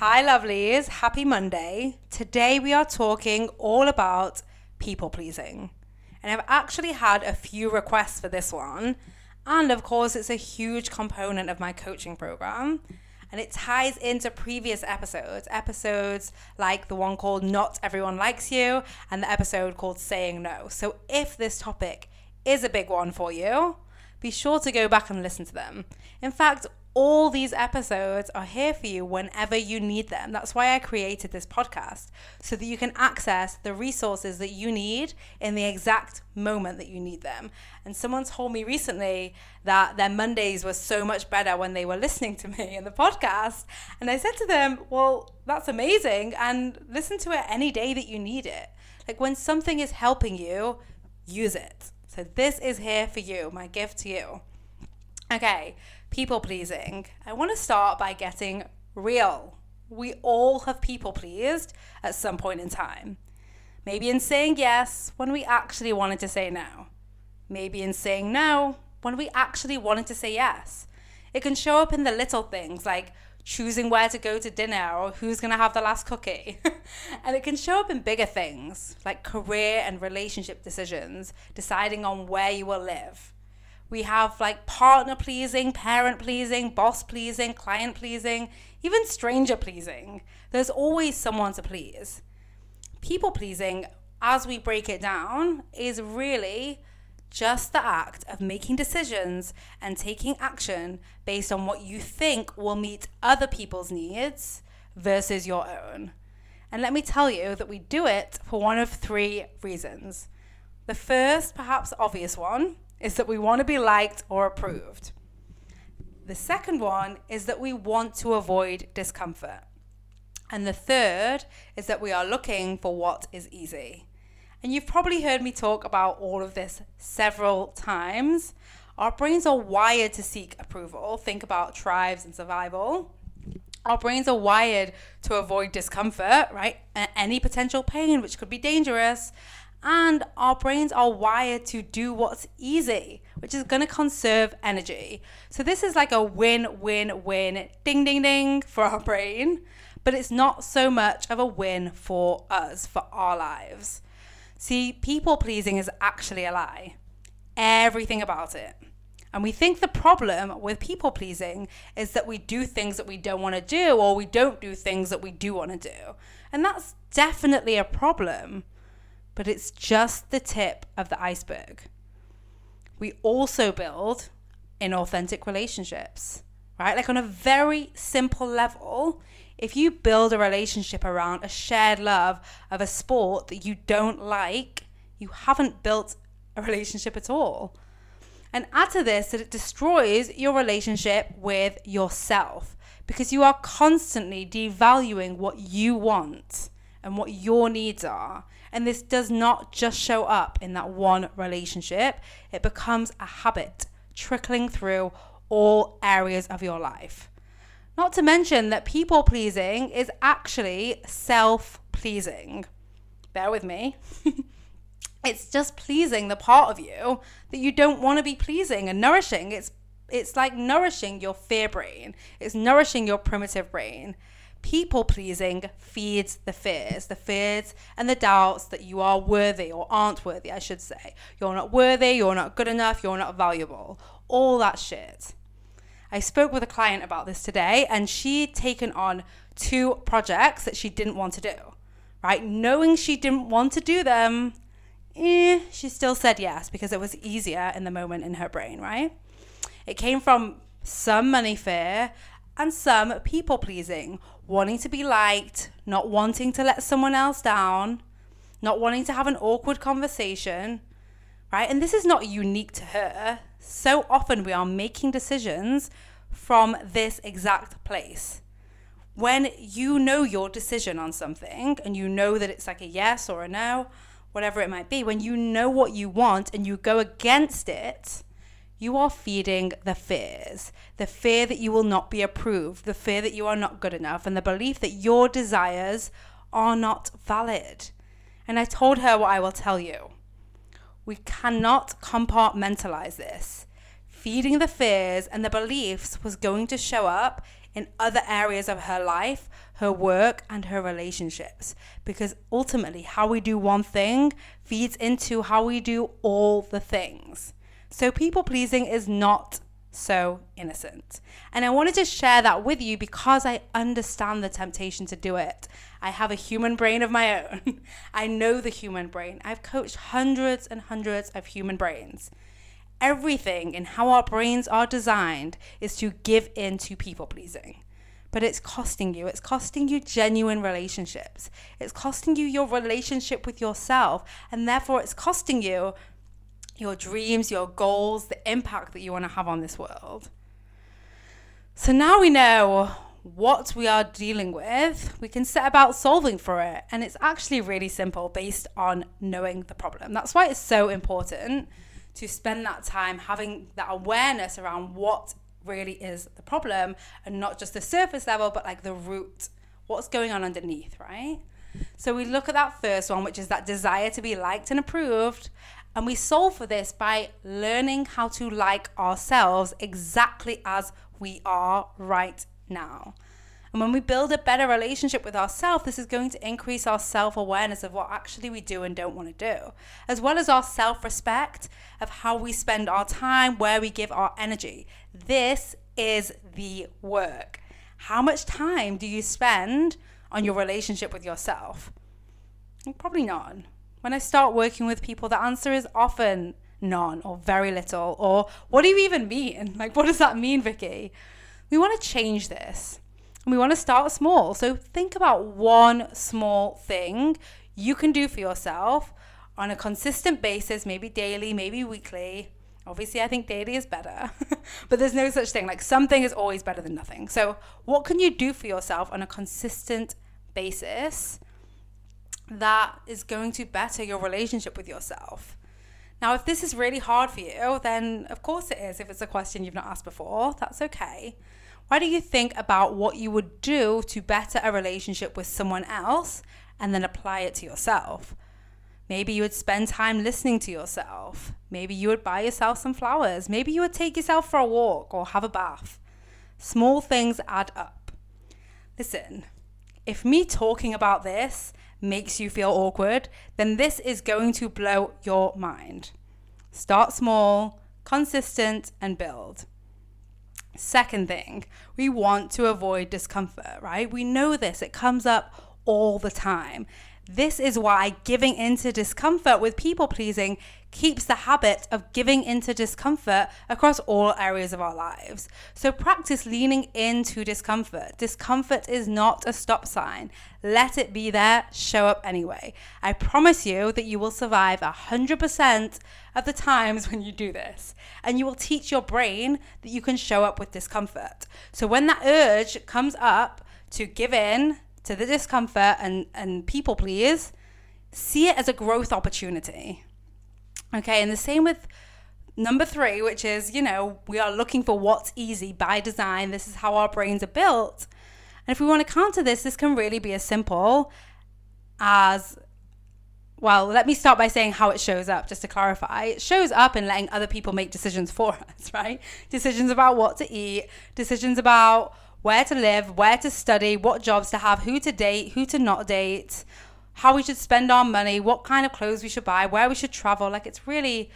Hi, lovelies. Happy Monday. Today we are talking all about people pleasing. And I've actually had a few requests for this one. And of course, it's a huge component of my coaching program. And it ties into previous episodes, episodes like the one called Not Everyone Likes You and the episode called Saying No. So if this topic is a big one for you, be sure to go back and listen to them. In fact, all these episodes are here for you whenever you need them. That's why I created this podcast, so that you can access the resources that you need in the exact moment that you need them. And someone told me recently that their Mondays were so much better when they were listening to me in the podcast. And I said to them, Well, that's amazing. And listen to it any day that you need it. Like when something is helping you, use it. So this is here for you, my gift to you. Okay people pleasing, I want to start by getting real. We all have people pleased at some point in time. Maybe in saying yes when we actually wanted to say no. Maybe in saying no when we actually wanted to say yes. It can show up in the little things like choosing where to go to dinner or who's going to have the last cookie. and it can show up in bigger things like career and relationship decisions, deciding on where you will live. We have like partner pleasing, parent pleasing, boss pleasing, client pleasing, even stranger pleasing. There's always someone to please. People pleasing, as we break it down, is really just the act of making decisions and taking action based on what you think will meet other people's needs versus your own. And let me tell you that we do it for one of three reasons. The first, perhaps obvious one, is that we want to be liked or approved. The second one is that we want to avoid discomfort. And the third is that we are looking for what is easy. And you've probably heard me talk about all of this several times. Our brains are wired to seek approval. Think about tribes and survival. Our brains are wired to avoid discomfort, right? Any potential pain, which could be dangerous and our brains are wired to do what's easy, which is going to conserve energy. So this is like a win win win ding ding ding for our brain, but it's not so much of a win for us, for our lives. See, people pleasing is actually a lie. Everything about it. And we think the problem with people pleasing is that we do things that we don't want to do or we don't do things that we do want to do. And that's definitely a problem but it's just the tip of the iceberg. We also build inauthentic relationships, right? Like on a very simple level, if you build a relationship around a shared love of a sport that you don't like, you haven't built a relationship at all. And add to this that it destroys your relationship with yourself because you are constantly devaluing what you want and what your needs are. And this does not just show up in that one relationship, it becomes a habit trickling through all areas of your life. Not to mention that people pleasing is actually self pleasing. Bear with me. it's just pleasing the part of you that you don't want to be pleasing and nourishing. It's it's like nourishing your fear brain. It's nourishing your primitive brain people pleasing feeds the fears, the fears and the doubts that you are worthy or aren't worthy, I should say. You're not worthy, you're not good enough, you're not valuable. All that shit. I spoke with a client about this today and she'd taken on two projects that she didn't want to do, right? Knowing she didn't want to do them, eh, she still said yes because it was easier in the moment in her brain, right? It came from some money fear and some people pleasing, wanting to be liked, not wanting to let someone else down, not wanting to have an awkward conversation, right? And this is not unique to her. So often we are making decisions from this exact place. When you know your decision on something and you know that it's like a yes or a no, whatever it might be, when you know what you want and you go against it, you are feeding the fears the fear that you will not be approved, the fear that you are not good enough, and the belief that your desires are not valid. And I told her what I will tell you. We cannot compartmentalize this. Feeding the fears and the beliefs was going to show up in other areas of her life, her work, and her relationships. Because ultimately, how we do one thing feeds into how we do all the things. So, people pleasing is not so innocent. And I wanted to share that with you because I understand the temptation to do it. I have a human brain of my own. I know the human brain. I've coached hundreds and hundreds of human brains. Everything in how our brains are designed is to give in to people pleasing. But it's costing you. It's costing you genuine relationships. It's costing you your relationship with yourself. And therefore, it's costing you your dreams, your goals, the impact that you want to have on this world. So now we know what we are dealing with, we can set about solving for it. And it's actually really simple based on knowing the problem. That's why it's so important to spend that time having that awareness around what really is the problem and not just the surface level, but like the root, what's going on underneath, right? So we look at that first one, which is that desire to be liked and approved. And we solve for this by learning how to like ourselves exactly as we are right now. And when we build a better relationship with ourselves, this is going to increase our self awareness of what actually we do and don't want to do, as well as our self respect of how we spend our time, where we give our energy. This is the work. How much time do you spend on your relationship with yourself? Probably none. When I start working with people, the answer is often none or very little. Or what do you even mean? Like, what does that mean, Vicki? We want to change this and we want to start small. So think about one small thing you can do for yourself on a consistent basis, maybe daily, maybe weekly. Obviously, I think daily is better, but there's no such thing. Like something is always better than nothing. So, what can you do for yourself on a consistent basis that is going to better your relationship with yourself? Now, if this is really hard for you, then of course it is. If it's a question you've not asked before, that's okay. Why do you think about what you would do to better a relationship with someone else and then apply it to yourself? Maybe you would spend time listening to yourself. Maybe you would buy yourself some flowers. Maybe you would take yourself for a walk or have a bath. Small things add up. Listen, if me talking about this makes you feel awkward, then this is going to blow your mind. Start small, consistent, and build. Second thing, we want to avoid discomfort, right? We know this, it comes up all the time. This is why giving into discomfort with people pleasing keeps the habit of giving into discomfort across all areas of our lives. So practice leaning into discomfort. Discomfort is not a stop sign. Let it be there, show up anyway. I promise you that you will survive 100% of the times when you do this. And you will teach your brain that you can show up with discomfort. So when that urge comes up to give in to the discomfort and, and people please, see it as a growth opportunity. Okay, and the same with number three, which is, you know, we are looking for what's easy by design. This is how our brains are built. And if we want to counter this, this can really be as simple as well, let me start by saying how it shows up, just to clarify. It shows up in letting other people make decisions for us, right? Decisions about what to eat, decisions about where to live, where to study, what jobs to have, who to date, who to not date, how we should spend our money, what kind of clothes we should buy, where we should travel. Like it's really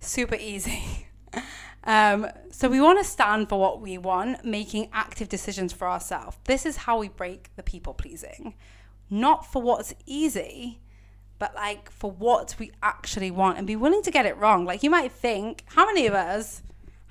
super easy. um, so we want to stand for what we want, making active decisions for ourselves. This is how we break the people pleasing, not for what's easy, but like for what we actually want and be willing to get it wrong. Like you might think, how many of us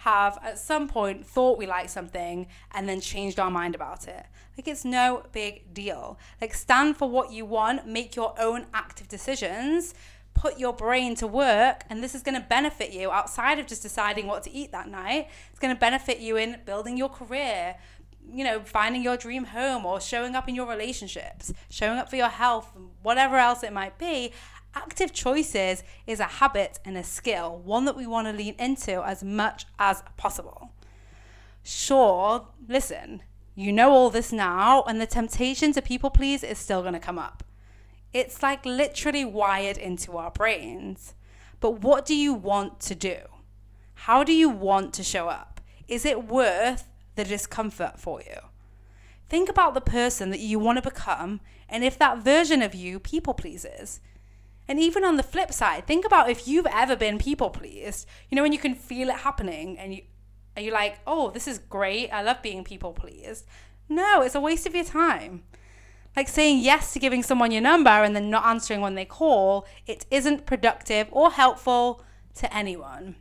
have at some point thought we liked something and then changed our mind about it? Like it's no big deal. Like stand for what you want, make your own active decisions, put your brain to work, and this is going to benefit you outside of just deciding what to eat that night. It's going to benefit you in building your career, you know, finding your dream home or showing up in your relationships, showing up for your health, whatever else it might be. Active choices is a habit and a skill, one that we want to lean into as much as possible. Sure, listen, you know all this now, and the temptation to people please is still going to come up. It's like literally wired into our brains. But what do you want to do? How do you want to show up? Is it worth the discomfort for you? think about the person that you want to become and if that version of you people pleases. And even on the flip side, think about if you've ever been people pleased. You know, when you can feel it happening and you are you like, oh, this is great. I love being people pleased. No, it's a waste of your time. Like saying yes to giving someone your number and then not answering when they call, it isn't productive or helpful to anyone.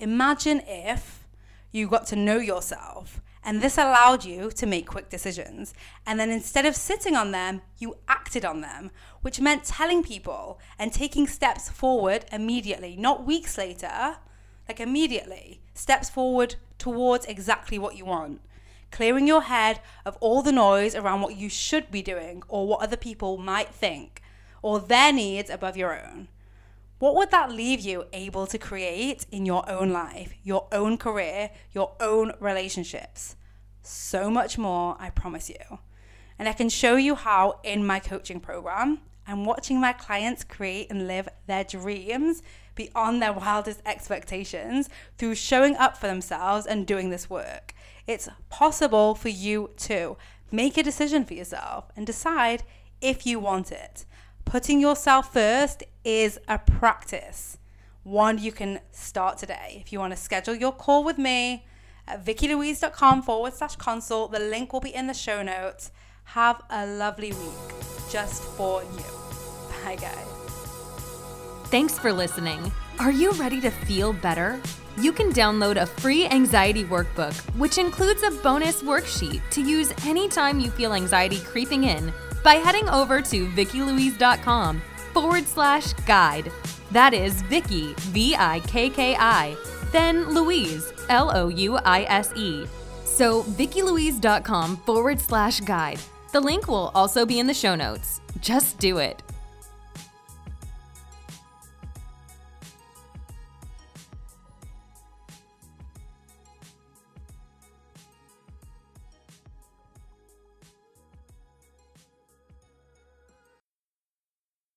Imagine if you got to know yourself and this allowed you to make quick decisions. And then instead of sitting on them, you acted on them, which meant telling people and taking steps forward immediately, not weeks later, like immediately, steps forward towards exactly what you want. Clearing your head of all the noise around what you should be doing or what other people might think or their needs above your own. What would that leave you able to create in your own life, your own career, your own relationships? So much more, I promise you. And I can show you how in my coaching program. I'm watching my clients create and live their dreams beyond their wildest expectations through showing up for themselves and doing this work. It's possible for you too. Make a decision for yourself and decide if you want it. Putting yourself first is a practice, one you can start today. If you want to schedule your call with me at vickilouise.com forward slash consult, the link will be in the show notes. Have a lovely week just for you. Bye, guys. Thanks for listening. Are you ready to feel better? You can download a free anxiety workbook, which includes a bonus worksheet to use anytime you feel anxiety creeping in by heading over to vickilouise.com forward slash guide. That is Vicki, V I K K I, then Louise, L O U I S E. So, vickilouise.com forward slash guide. The link will also be in the show notes. Just do it.